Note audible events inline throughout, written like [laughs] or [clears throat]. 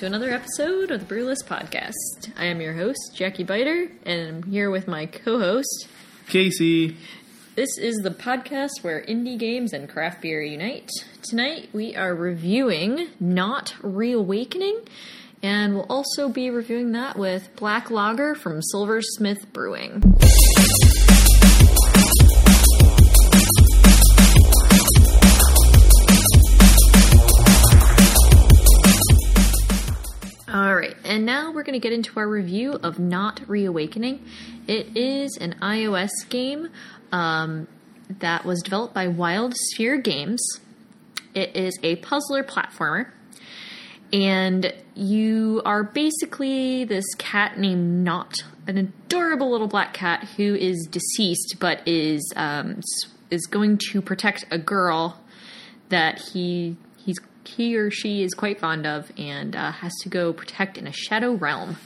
to another episode of the Brewless Podcast. I am your host, Jackie Biter, and I'm here with my co host. Casey. This is the podcast where indie games and craft beer unite. Tonight we are reviewing Naught Reawakening, and we'll also be reviewing that with Black Lager from Silversmith Brewing. All right, and now we're going to get into our review of Naught Reawakening. It is an iOS game um, that was developed by Wild Sphere Games. It is a puzzler platformer, and you are basically this cat named Naught, an adorable little black cat who is deceased but is um, is going to protect a girl that he he or she is quite fond of and uh, has to go protect in a shadow realm.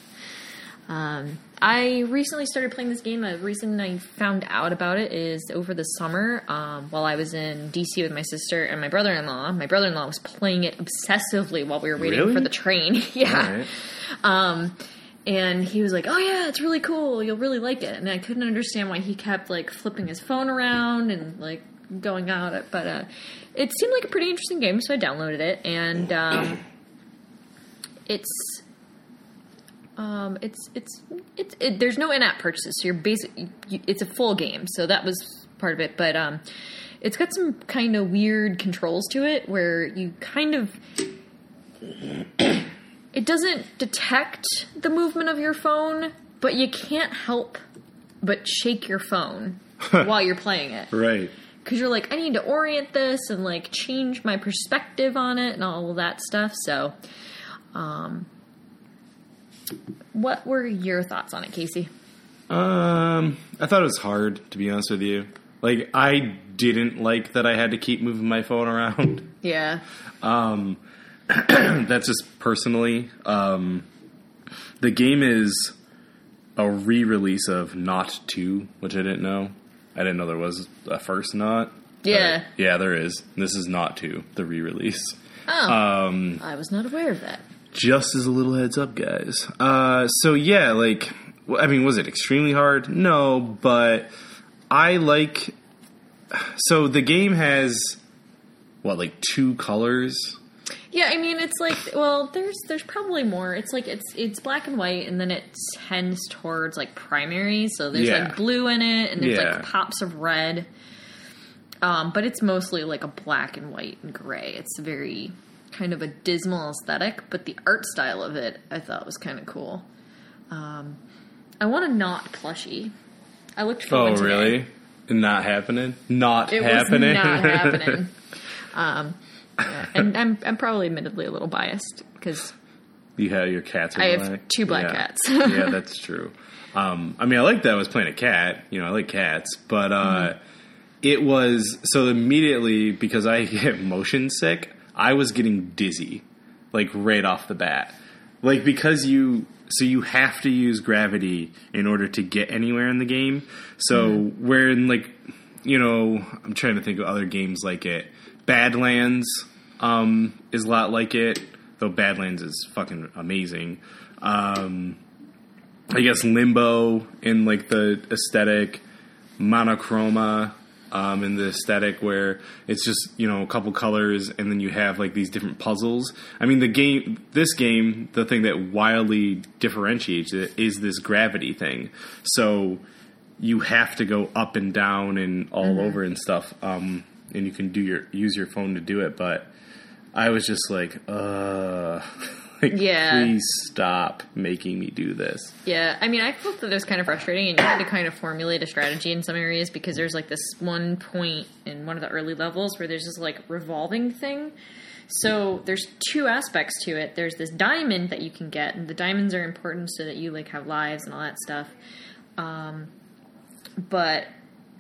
Um, I recently started playing this game. The reason I found out about it is over the summer, um, while I was in DC with my sister and my brother in law. My brother in law was playing it obsessively while we were waiting Really? for the train. [laughs] yeah. Alright. Um, and he was like, "Oh yeah, it's really cool. You'll really like it." And I couldn't understand why he kept like flipping his phone around and like going out. But uh, it seemed like a pretty interesting game, so I downloaded it, and um, [clears throat] it's um, it's it's it's it, there's no in-app purchases, so you're basic. You, it's a full game, so that was part of it. But um, it's got some kind of weird controls to it, where you kind of [clears throat] it doesn't detect the movement of your phone, but you can't help but shake your phone [laughs] while you're playing it Right. Because you're like, I need to orient this and like change my perspective on it and all of that stuff. So, um, what were your thoughts on it, Casey? Um, I thought it was hard to be honest with you. Like I didn't like that I had to keep moving my phone around. [laughs] Yeah, Um, [clears throat] that's just personally. Um, the game is a re-release of Naught Two, which I didn't know. I didn't know there was a first Naught. yeah. Yeah, there is. This is Naught Two, the re-release. Oh, Um, I was not aware of that. just as a little heads up, guys. Uh, so yeah, like, I mean, was it extremely hard? No, but I like. So the game has what, like two colors? Yeah, I mean, it's like, well, there's there's probably more. It's like it's it's black and white, and then it tends towards like primary. So there's Yeah. like blue in it, and there's Yeah. like pops of red. Um, but it's mostly like a black and white and gray. It's very kind of a dismal aesthetic, but the art style of it I thought was kind of cool. Um, I want a Naught plushie. I looked for Oh, one today. really? Not happening? Not It happening? not happening. [laughs] Um, yeah, and I'm I'm probably admittedly a little biased because you have your cats. Are I have black? two black Yeah. cats. yeah, [laughs] that's true. Um, I mean, I like that I was playing a cat. You know, I like cats, but uh, Mm-hmm. it was so immediately because I [laughs] get motion sick. I was getting dizzy, like right off the bat, like because you. So you have to use gravity in order to get anywhere in the game. So Mm-hmm. where in like, you know, I'm trying to think of other games like it. Badlands um, is a lot like it, though Badlands is fucking amazing. Um, I guess Limbo in like the aesthetic, Monochroma um, in the aesthetic where it's just you know a couple colors and then you have like these different puzzles. I mean the game, this game, the thing that wildly differentiates it is this gravity thing. So you have to go up and down and all over and stuff. Um, and you can do your use your phone to do it, but I was just like, uh, [laughs] like, Yeah. please stop making me do this. Yeah, I mean, I felt that it was kind of frustrating, and you had to kind of formulate a strategy in some areas because there's like this one point in one of the early levels where there's this like revolving thing. So there's two aspects to it. There's this diamond that you can get, and the diamonds are important so that you like have lives and all that stuff. Um, but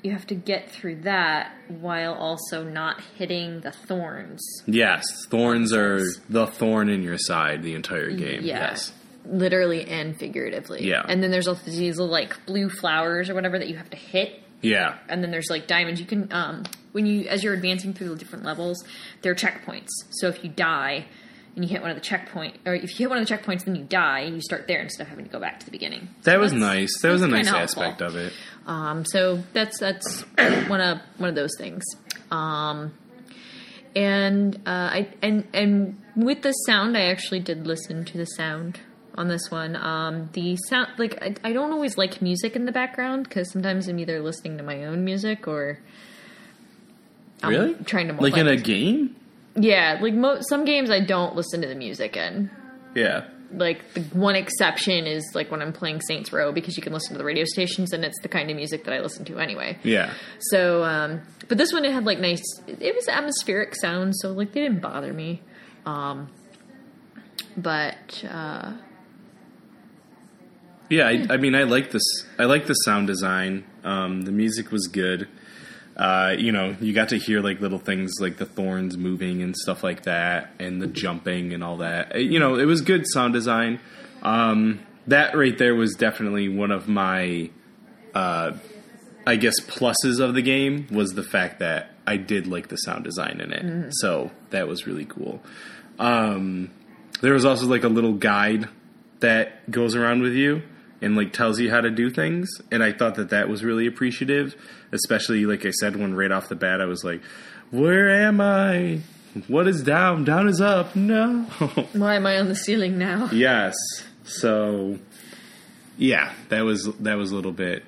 you have to get through that while also not hitting the thorns. Yes, thorns are the thorn in your side the entire game. Yeah. Yes. Literally and figuratively. Yeah. And then there's also these little like blue flowers or whatever that you have to hit Yeah. and then there's like diamonds. You can um, when you as you're advancing through the different levels, there are checkpoints. So if you die, and you hit one of the checkpoint, or if you hit one of the checkpoints, then you die, and you start there instead of having to go back to the beginning. That So was nice. That was a nice aspect helpful. of it. Um, so that's that's one of one of those things. Um, and uh, I and and with the sound, I actually did listen to the sound on this one. Um, the sound, like I, I don't always like music in the background because sometimes I'm either listening to my own music or I'm Really? trying to Like in a game? yeah, like mo- some games I don't listen to the music in. Yeah. Like the one exception is like when I'm playing Saints Row because you can listen to the radio stations and it's the kind of music that I listen to anyway. Yeah. So, um, but this one it had like nice. It was atmospheric sound, so like they didn't bother me. Um, but uh, Yeah, I, I mean, I like this. I like the sound design. Um, the music was good. Uh, you know, you got to hear like little things like the thorns moving and stuff like that, and the jumping and all that. Uh, You know, it was good sound design. Um, that right there was definitely one of my, uh, I guess, pluses of the game was the fact that I did like the sound design in it. So that was really cool. Um, there was also like a little guide that goes around with you and like tells you how to do things and i thought that that was really appreciative especially like i said when right off the bat i was like where am i? What is down? Down is up. No. [laughs] Why am I on the ceiling now? yes. So yeah that was that was a little bit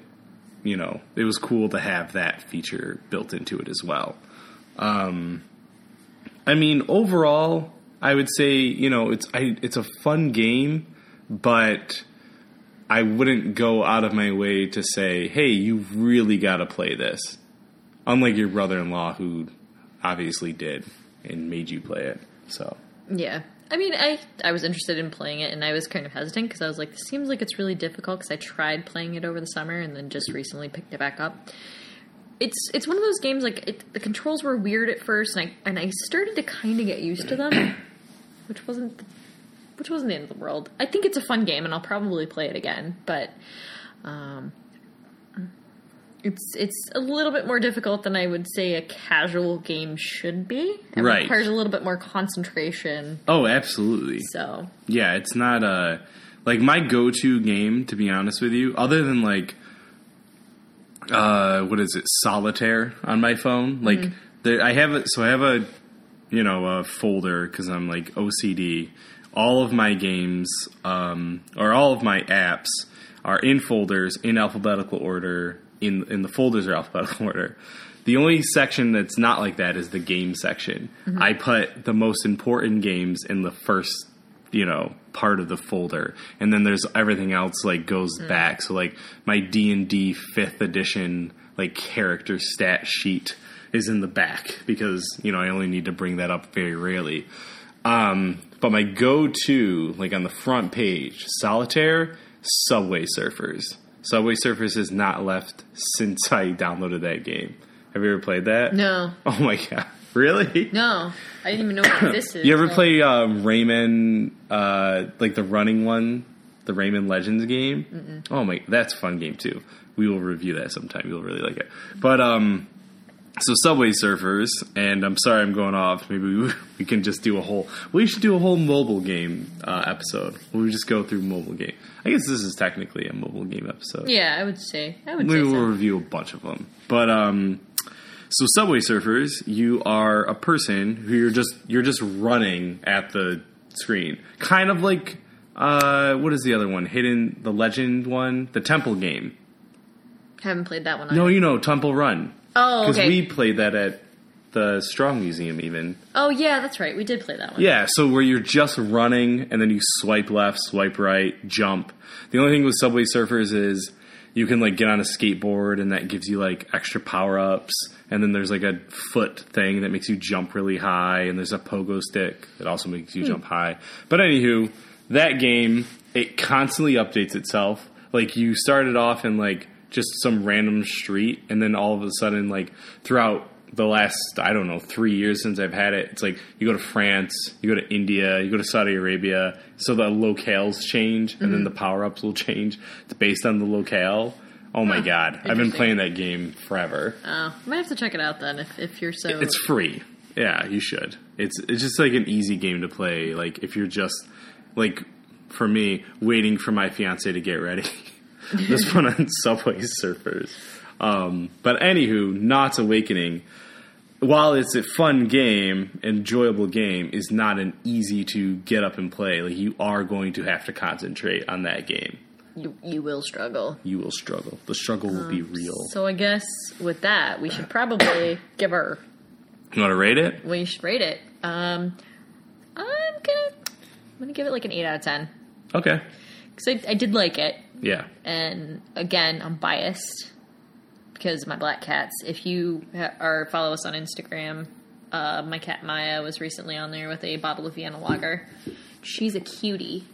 you know it was cool to have that feature built into it as well. Um i mean overall i would say you know it's I, it's a fun game but i wouldn't go out of my way to say hey you really got to play this unlike your brother-in-law who obviously did and made you play it so Yeah. I mean, I I was interested in playing it, and I was kind of hesitant because I was like, "This seems like it's really difficult." Because I tried playing it over the summer, and then just recently picked it back up. It's it's one of those games like it, the controls were weird at first, and I and I started to kind of get used to them, which wasn't which wasn't the end of the world. I think it's a fun game, and I'll probably play it again, but um, it's it's a little bit more difficult than I would say a casual game should be. It Right. requires a little bit more concentration. oh absolutely So Yeah, it's not a like my go-to game to be honest with you, other than like uh what is it, solitaire on my phone. Like there, I have it so I have a you know, a folder cuz I'm like OCD. All of my games um or all of my apps are in folders in alphabetical order. In in the folders are [laughs] alphabetical order. The only section that's not like that is the game section. I put the most important games in the first you know part of the folder and then there's everything else like goes back so like my d&d 5th edition like character stat sheet is in the back because you know i only need to bring that up very rarely um, but my go-to like on the front page solitaire subway surfers subway surfers has not left since [laughs] i downloaded that game have you ever played that no, [laughs] oh my god really no, I didn't even know what this is. you ever so- play um, Rayman, uh, like the running one, the Rayman Legends game? Oh my, that's a fun game too. We will review that sometime. You'll really like it. But um, so Subway Surfers, and I'm sorry I'm going off. Maybe we, [laughs] we can just do a whole. We should do a whole mobile game uh, episode. We just go through mobile game. I guess this is technically a mobile game episode. Yeah, I would say. I would We say will so. review a bunch of them. But um so Subway Surfers, you are a person who you're just you're just running at the screen. Kind of like uh what is the other one? Hidden the Legend one? The Temple game. Haven't played that one. No, you know, Temple Run. Oh, Cuz okay. we played that at the Strong Museum even. oh, yeah, that's right. We did play that one. Yeah, so where you're just running and then you swipe left, swipe right, jump. The only thing with Subway Surfers is you can like get on a skateboard and that gives you like extra power ups. And then there's like a foot thing that makes you jump really high. And there's a pogo stick that also makes you hmm. jump high. But anywho, that game, it constantly updates itself. Like you started off in like just some random street and then all of a sudden like throughout the last I don't know three years since I've had it. It's like you go to France, you go to India, you go to Saudi Arabia. So the locales change, and then mm-hmm. the power ups will [laughs] change. It's based on the locale. Oh my god, I've been playing that game forever. Oh, I might have to check it out then if, if you're so. It's free. Yeah, you should. It's it's just like an easy game to play. Like if you're just like for me, waiting for my fiance to get ready. [laughs] [laughs] this one on Subway Surfers. Um, but anywho, Knots Awakening, while it's a fun game, enjoyable game, is not an easy to get up and play. Like you are going to have to concentrate on that game. You, you will struggle. You will struggle. The struggle will be real. So I guess with that, we should probably give her. You want to rate it? we should rate it. Um, I'm gonna I'm gonna give it like an eight out of ten Okay. because I, I did like it, Yeah. and again, I'm biased because my black cats. If you ha- are follow us on Instagram, uh, my cat Maya was recently on there with a bottle of Vienna Lager. She's a cutie.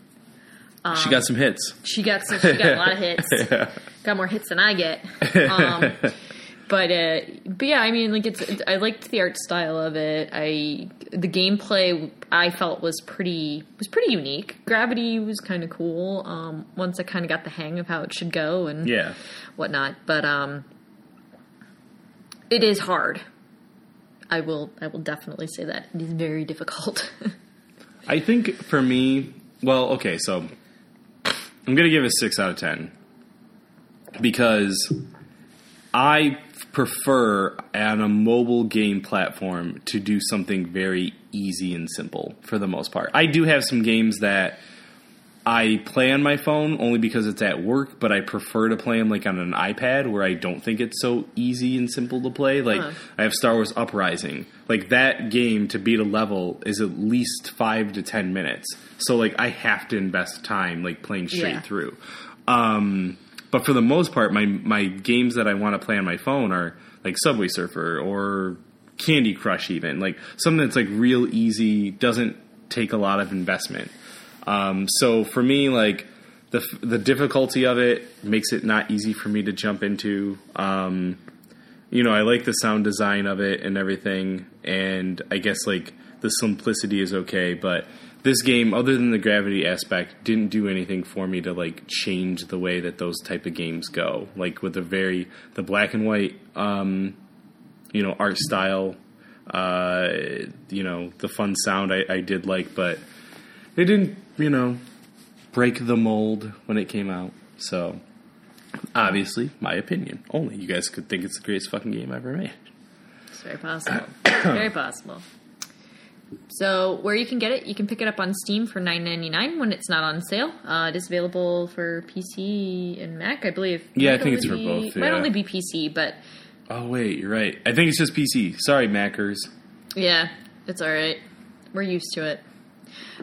she got some hits. She got some, she got a lot of hits. [laughs] Got more hits than I get. Um, [laughs] but uh, but yeah, I mean, like it's, it's. I liked the art style of it. I the gameplay I felt was pretty was pretty unique. Gravity was kind of cool. Um, once I kind of got the hang of how it should go and Yeah. whatnot. But um, it is hard. I will I will definitely say that it is very difficult. [laughs] I think for me, well, okay, so I'm going to give it a 6 out of 10 because I prefer on a mobile game platform to do something very easy and simple for the most part. I do have some games that I play on my phone only because it's at work, but I prefer to play them like on an iPad where I don't think it's so easy and simple to play. Like Huh. I have Star Wars Uprising. Like that game to beat a level is at least five to ten minutes. So like I have to invest time like playing straight Yeah. through. Um, but for the most part, my my games that I want to play on my phone are like Subway Surfer or Candy Crush, even like something that's like real easy, doesn't take a lot of investment. Um, so for me, like the the difficulty of it makes it not easy for me to jump into. Um, you know, I like the sound design of it and everything, and I guess like the simplicity is okay, but this game, other than the gravity aspect, didn't do anything for me to like change the way that those type of games go. Like with the very the black and white, um, you know, art style, uh, you know, the fun sound I, I did like, but it didn't, you know, break the mold when it came out. So obviously, my opinion only. You guys could think it's the greatest fucking game ever made. It's very possible. [coughs] very possible. So where you can get it, you can pick it up on Steam for nine ninety nine when it's not on sale. Uh, it is available for PC and Mac, I believe. Yeah, I think it's only for be- both, Might only be PC, but Oh wait, you're right. I think it's just PC. Sorry, Mackers. yeah, it's all right. We're used to it.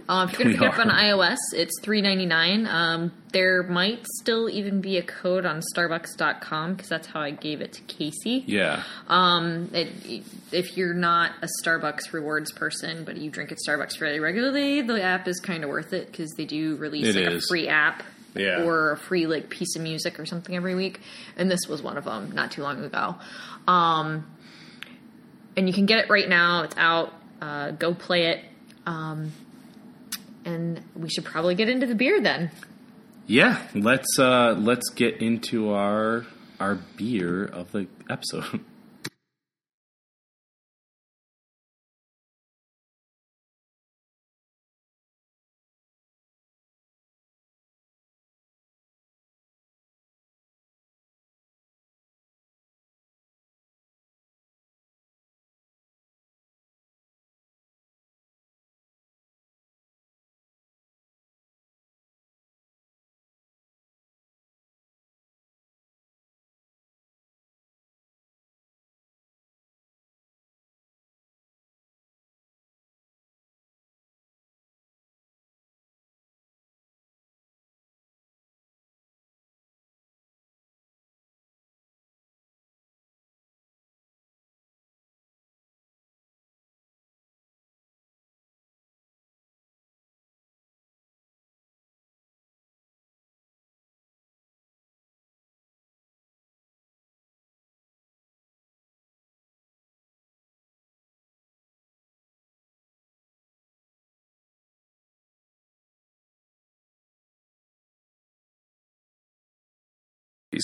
Um, if you're gonna pick it up on iOS, it's three ninety nine. Um, there might still even be a code on Starbucks.com because that's how I gave it to Casey. Yeah, Um, it, if you're not a Starbucks rewards person, but you drink at Starbucks fairly regularly, the app is kind of worth it because they do release like, a free app Yeah. or a free like piece of music or something every week. And this was one of them not too long ago. Um, and you can get it right now. It's out. Uh, go play it. Um, and we should probably get into the beer then. yeah. Let's uh let's get into our our beer of the episode. [laughs]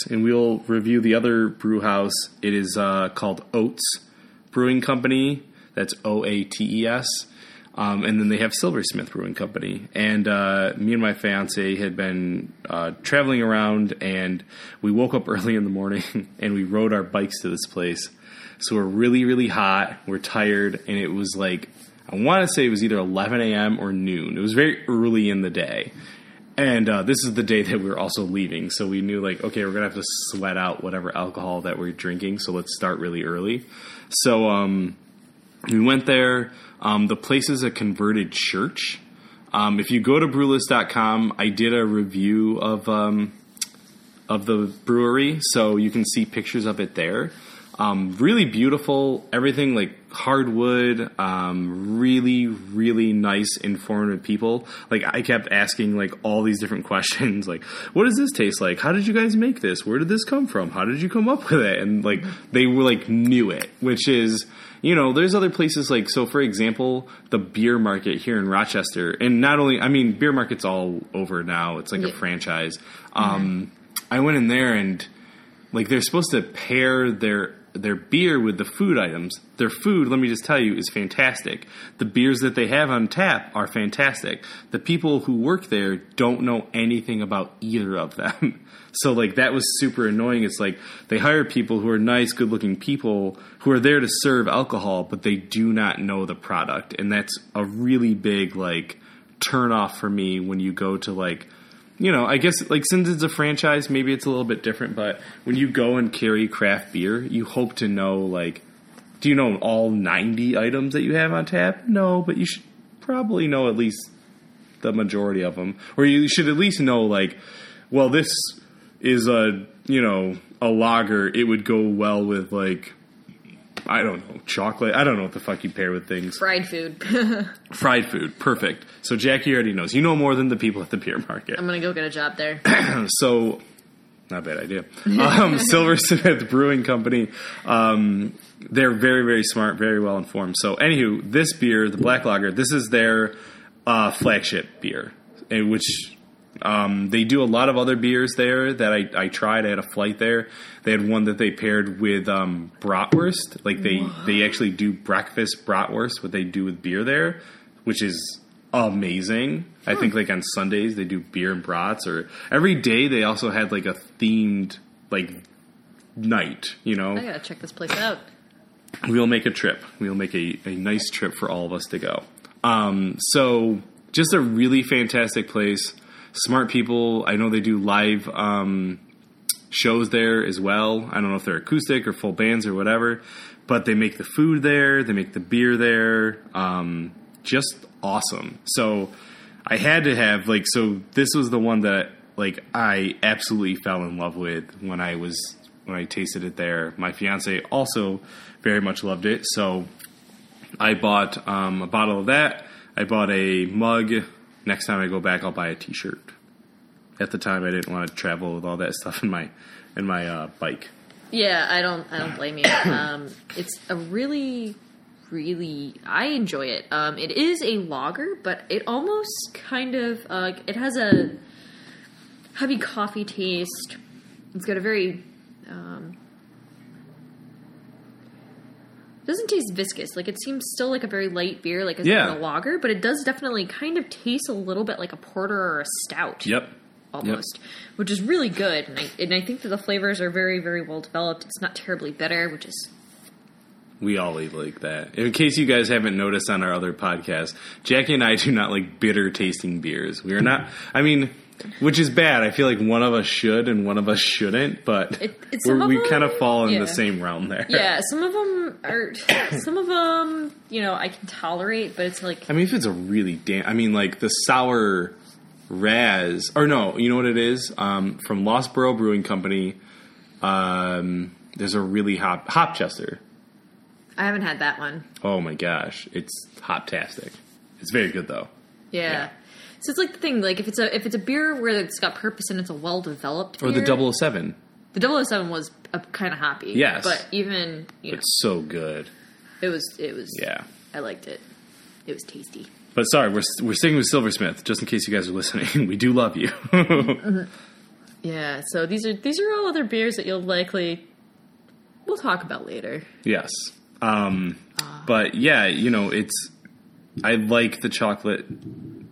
and we'll review the other brew house. It is uh, called Oats Brewing Company. That's O A T E S. Um, and then they have Silversmith Brewing Company. And uh, me and my fiance had been uh, traveling around, and we woke up [laughs] early in the morning and we rode our bikes to this place. So we're really, really hot. We're tired, and it was like I want to say it was either 11 a.m. or noon. It was very early in the day. And uh, this is the day that we were also leaving, so we knew like, okay, we're gonna have to sweat out whatever alcohol that we're drinking. So let's start really early. So um, we went there. Um, the place is a converted church. Um, if you go to brewlist.com, I did a review of um, of the brewery, so you can see pictures of it there. Um, really beautiful, everything like hardwood, um, really, really nice, informative people. Like I kept asking like all these different [laughs] questions, like, what does this taste like? How did you guys make this? Where did this come from? How did you come up with it? And like they were like knew it, which is you know, there's other places like so. For example, the beer market here in Rochester, and not only I mean, beer market's all over now. It's like a Yeah. franchise. Um, I went in there and like they're supposed to pair their their beer with the food items. Their food, let me just tell you, is fantastic. The beers that they have on tap are fantastic. The people who work there don't know anything about either of them. [laughs] So like that was super annoying. It's like they hire people who are nice, good-looking people who are there to serve alcohol, but they do not know the product. And that's a really big like turn off for me when you go to like you know, I guess like since it's a franchise, maybe it's a little bit different. But when you go and carry craft beer, you hope to know like, do you know all ninety items that you have on tap? No, but you should probably know at least the majority of them, or you should at least know like, well, this is a you know a lager. It would go well with like. I don't know, chocolate. I don't know what the fuck you pair with things. Fried food. [laughs] Fried food, perfect. So Jackie already knows. You know more than the people at the beer market. I'm gonna go get a job there. [clears throat] so not a bad idea. Um, [laughs] Silversmith Brewing Company. Um, they're very, very smart, very well informed. So, anywho, this beer, the Black Lager, this is their uh, flagship beer, eh, which um, they do a lot of other beers there that I, I tried. I had a flight there. They had one that they paired with um, bratwurst. Like they they actually do breakfast bratwurst. What they do with beer there, which is amazing. I think like on Sundays they do beer and brats, or every day they also had like a themed like night. You know, I gotta check this place out. we'll make a trip. We'll make a, a nice trip for all of us to go. Um, so just a really fantastic place. Smart people. I know they do live um, shows there as well. I don't know if they're acoustic or full bands or whatever, but they make the food there. They make the beer there. Um, just awesome. So I had to have like so. This was the one that like I absolutely fell in love with when I was when I tasted it there. My fiance also very much loved it. So I bought um, a bottle of that. I bought a mug. Next time I go back, I'll buy a T-shirt. At the time, I didn't want to travel with all that [laughs] stuff in my in my uh, bike. Yeah, I don't. I don't [coughs] blame you. Um, it's a really, really. I enjoy it. Um, it is a lager, but it almost kind of. Uh, it has a heavy coffee taste. It's got a very. Um, it doesn't taste viscous. Like it seems still like a very light beer, like a, Yeah. a lager, but it does definitely kind of taste a little bit like a porter or a stout Yep. almost, which is really good. And I, and I think that the flavors are very, very well developed. It's not terribly bitter, which is We all eat like that. In case you guys haven't noticed on our other podcast, Jackie and I do not like bitter tasting beers. We are not. I mean, which is bad. I feel like one of us should and one of us shouldn't, but It- we kind of fall in yeah. the same realm there. yeah. Some of them are, [coughs] some of them, you know, I can tolerate, but it's like I mean, if it's a really damn, I mean, like the sour Raz, or no, you know what it is? Um, from Lost Borough Brewing Company. Um, there's a really hop Hopchester. I haven't had that one. Oh my gosh, it's hoptastic. It's very good though. Yeah. Yeah. So it's like the thing, like if it's a if it's a beer where it's got purpose and it's a well developed, Or the 007. the 007 was kind of hoppy. Yes. but even you know, It's so good. it was it was Yeah. I liked it. It was tasty. But sorry, we're we're sticking with Silversmith, just in case you guys are listening. [laughs] we do love you. [laughs] Yeah. So these are these are all other beers that you'll likely we'll talk about later. yes. Um, but yeah, you know, it's I like the chocolate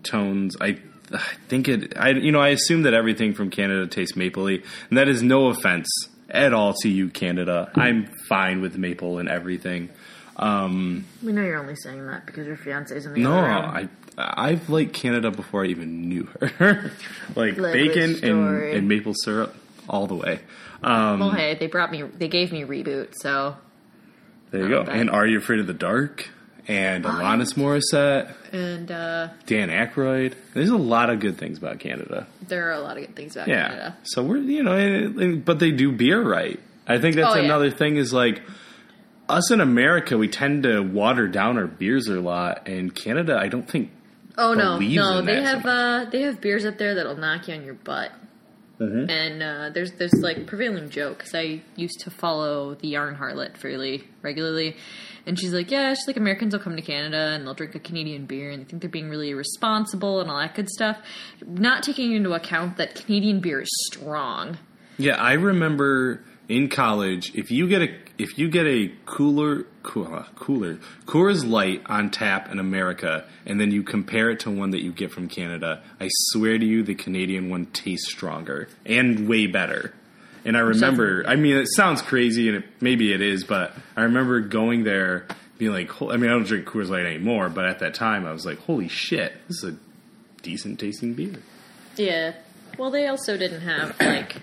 tones. I I think it. I you know I assume that everything from Canada tastes mapley, and that is no offense at all to you, Canada. I'm fine with maple and everything. Um, We know you're only saying that because your fiance's in the no. I I've liked Canada before I even knew her. [laughs] like Lovely bacon and, story. and maple syrup all the way. Um, Well, hey, they brought me, they gave me reboot, so there you go. And Are You Afraid of the Dark? And Alanis Morissette, and uh, Dan Aykroyd. There's a lot of good things about Canada. there are a lot of good things about Yeah. Canada. So we're you know, and- and- but they do beer right. I think that's Oh, yeah. another thing is like us in America, we tend to water down our beers a lot. And Canada, I don't think. Oh no, no, they have uh, they have beers up there that'll knock you on your butt. Mm-hmm. And uh, there's this like prevailing joke because I used to follow the Yarn Harlot fairly regularly, and she's like, yeah, she's like Americans will come to Canada and they'll drink a Canadian beer and they think they're being really irresponsible and all that good stuff, not taking into account that Canadian beer is strong. Yeah, I remember in college, if you get a if you get a cooler cooler, uh, cooler Coors Light on tap in America, and then you compare it to one that you get from Canada, I swear to you, the Canadian one tastes stronger and way better. And I remember, I mean, it sounds crazy, and it, maybe it is, but I remember going there, being like, I mean, I don't drink Coors Light anymore, but at that time, I was like, holy shit, this is a decent tasting beer. Yeah. Well, they also didn't have like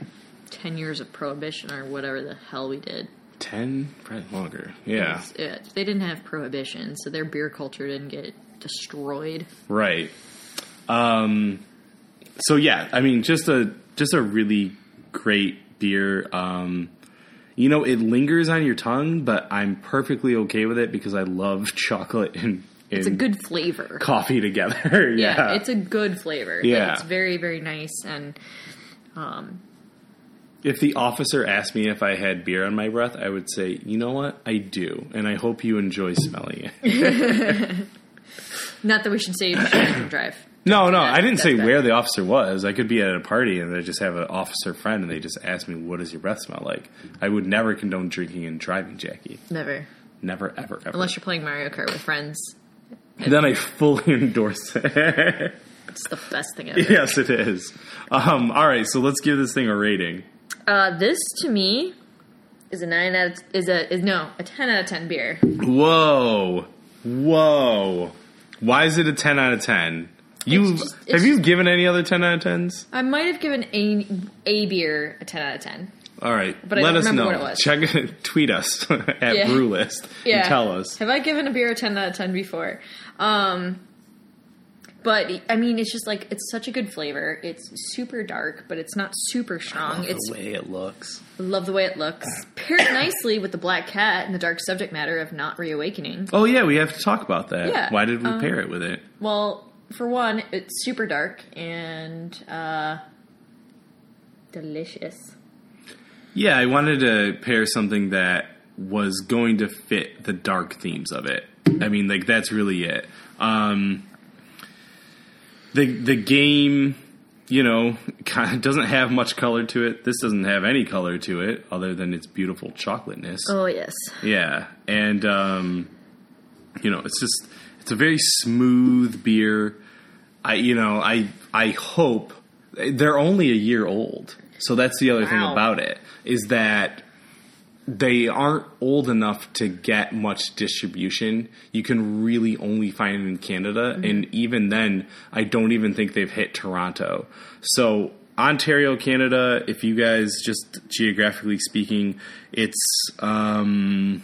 ten years of prohibition or whatever the hell we did. Ten, probably longer. Yeah. Yeah, they didn't have prohibition, so their beer culture didn't get destroyed. Right. Um, so yeah, I mean, just a just a really great beer. Um, you know, it lingers on your tongue, but I'm perfectly okay with it because I love [laughs] chocolate and, It's a good flavor. coffee together. [laughs] Yeah, yeah, it's a good flavor. Yeah. it's very very nice and um, if the officer asked me if I had beer on my breath, I would say, you know what, I do, and I hope you enjoy smelling it. [laughs] not that we should say you shouldn't [coughs] drive. No, no, That's- I didn't say bad. where the officer was. I could be at a party and I just have an officer friend and they just ask me, "What does your breath smell like?" I would never condone drinking and driving, Jackie. Never, Never, ever, ever. unless you're playing Mario Kart with friends. then I fully [laughs] endorse it. It's the best thing ever. yes, it is. Um, all right, so let's give this thing a rating. Uh, this to me is a nine out. Of, is a is no a ten out of ten beer. Whoa, whoa! Why is it a ten out of ten? You just- have you given any other ten out of tens? I might have given a a beer a ten out of ten. All right, But I let us know. what it was. Check, [laughs] tweet us [laughs] at Yeah. Brewlist Yeah. and tell us. Have I given a beer a 10 out of 10 before? Um, but, I mean, it's just like, it's such a good flavor. It's super dark, but it's not super strong. It's the way it looks. I love the way it looks. Paired [coughs] nicely with the Black Cat and the dark subject matter of Naught Reawakening. Oh yeah, we have to talk about that. Yeah, Why did we um, pair it with it? Well, for one, it's super dark and uh, delicious. Yeah, I wanted to pair something that was going to fit the dark themes of it. I mean, like that's really it. Um, the the game, you know, [laughs] kind of doesn't have much color to it. This doesn't have any color to it other than its beautiful chocolateness. Oh, yes. Yeah, and um, you know, it's just it's a very smooth beer. I you know, I I hope they're only a year old. So that's the other thing about it is that they aren't old enough to get much distribution. You can really only find it in Canada, and even then, I don't even think they've hit Toronto. So Ontario, Canada, if you guys just geographically speaking, it's um,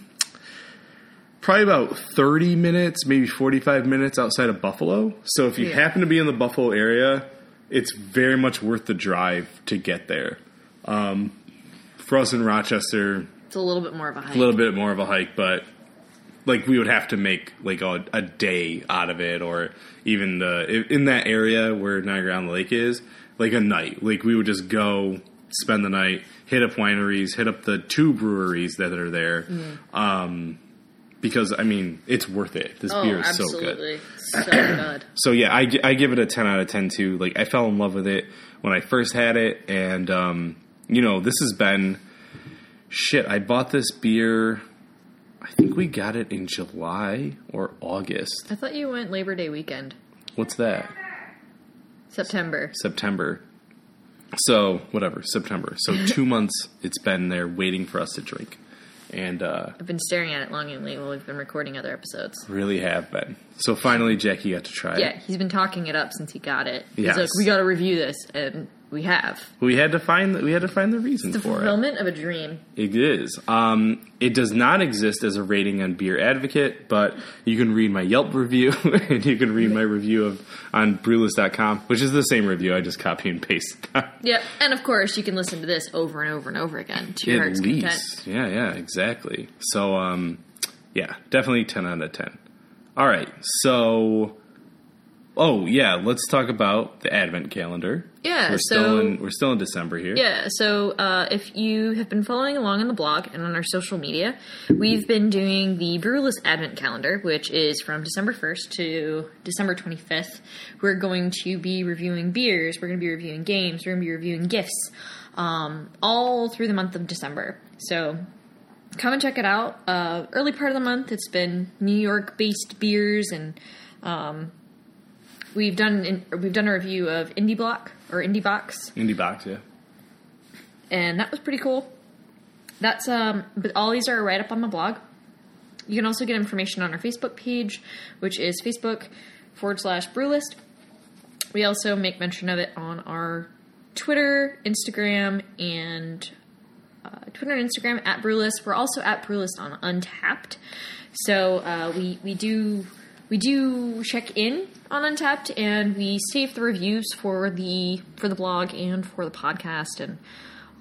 probably about 30 minutes, maybe 45 minutes outside of Buffalo. So if you Yeah. happen to be in the Buffalo area, it's very much worth the drive to get there. Um, for us in Rochester, It's a little bit more of a hike. a little bit more of a hike, but like we would have to make like a, a day out of it, or even the in that area where Niagara on the Lake is, like a night. Like we would just go spend the night, hit up wineries, hit up the two breweries that are there, um, because I mean it's worth it. This oh, beer is so good. So good. [clears throat] So yeah, I, I give it a ten out of ten too. Like I fell in love with it when I first had it, and um, you know this has been shit. I bought this beer. I think we got it in July or August. I thought you went Labor Day weekend, What's that? September. September. So whatever, September. So [laughs] two months it's been there waiting for us to drink, and uh, I've been staring at it longingly while we've been recording other episodes. really have been. So finally, Jackie got to try it. Yeah, he's been talking it up since he got it. Yes. He's like, we got to review this, and we have. We had to find we had to find the reason The for it. fulfillment of a dream. It is. Um, it does not exist as a rating on Beer Advocate, but you can read my Yelp review [laughs] and you can read my review of on brewless.com, which is the same review. I just copy and paste. [laughs] Yep, and of course you can listen to this over and over and over again to your At heart's content. Yeah, yeah, exactly. So, um, yeah, definitely 10 out of 10. All right. So, oh, yeah, let's talk about the Advent calendar. Yeah, We're so still in we're still in December here. Yeah, so uh, if you have been following along on the blog and on our social media, we've been doing the Brewless Advent Calendar, which is from December 1st to December 25th. We're going to be reviewing beers, we're going to be reviewing games, we're going to be reviewing gifts, um, all through the month of December. So come and check it out. Uh, early part of the month, it's been New York based beers and um, we've done we've done a review of Indie Block or Indie Box Indie box, yeah. and that was pretty cool. That's um, but all these are right up on the blog. You can also get information on our Facebook page, which is Facebook forward slash Brewlist. We also make mention of it on our Twitter, Instagram, and uh, Twitter and Instagram at Brewlist. We're also at Brewlist on Untappd. So uh, we we do we do check in on Untappd, and we save the reviews for the for the blog and for the podcast and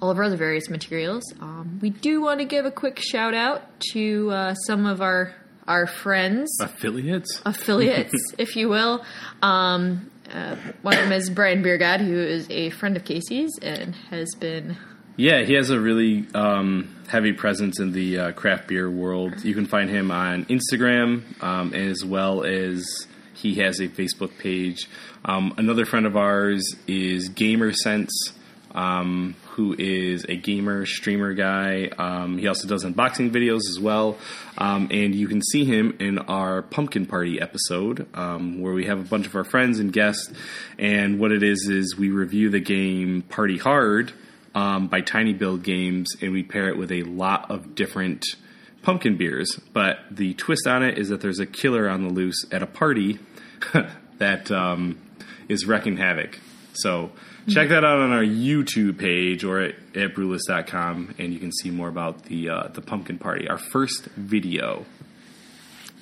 all of our other various materials. Um, we do want to give a quick shout out to uh, some of our our friends Affiliates? affiliates, [laughs] if you will. Um, uh, one of them is Brian Beergad, who is a friend of Casey's and has been. Yeah, he has a really um, heavy presence in the uh, craft beer world. You can find him on Instagram um, as well as he has a Facebook page. Um, another friend of ours is Gamer Sense, um, who is a gamer streamer guy. Um, he also does unboxing videos as well, um, and you can see him in our pumpkin party episode where we have a bunch of our friends and guests. And what it is is we review the game Party Hard um, by tinyBuild Games, and we pair it with a lot of different pumpkin beers. But the twist on it is that there's a killer on the loose at a party [laughs] that um, is wrecking havoc. So check that out on our YouTube page or at, at brewlist.com, and you can see more about the uh, the pumpkin party, our first video.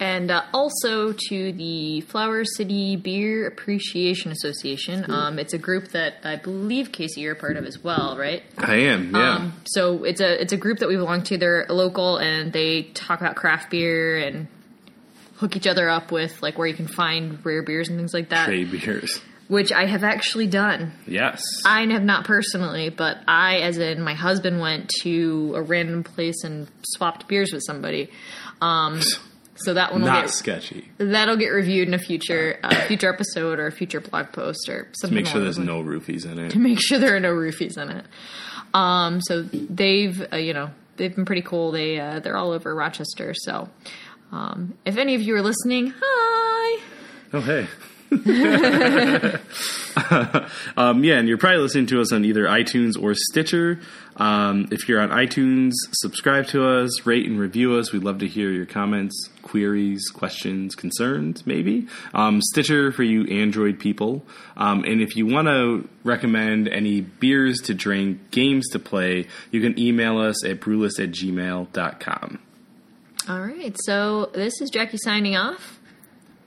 And uh, also to the Flower City Beer Appreciation Association. Um, it's a group that I believe Casey you're a part of as well, right? I am, yeah. Um, so it's a it's a group that we belong to. They're local and they talk about craft beer and hook each other up with like where you can find rare beers and things like that. Trade beers. Which I have actually done. Yes. I have not personally, but I, as in my husband, went to a random place and swapped beers with somebody. Um, so that one will Not get sketchy. that'll get reviewed in a future uh, future episode or a future blog post or something. Make sure there's no roofies in it. make sure there are no roofies in it. Um, so they've, uh, you know, they've been pretty cool. They uh, they're all over Rochester. So um, if any of you are listening, hi. Oh, hey. [laughs] um, yeah, and you're probably listening to us on either iTunes or Stitcher. Um, if you're on iTunes, subscribe to us, rate and review us. We'd love to hear your comments, queries, questions, concerns, maybe. Um, Stitcher for you Android people. Um, and if you want to recommend any beers to drink, games to play, you can email us at brewlist at gmail.com. All right. So this is Jackie signing off.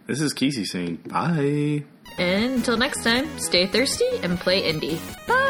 This is Casey saying bye. And until next time, stay thirsty and play indie. Bye!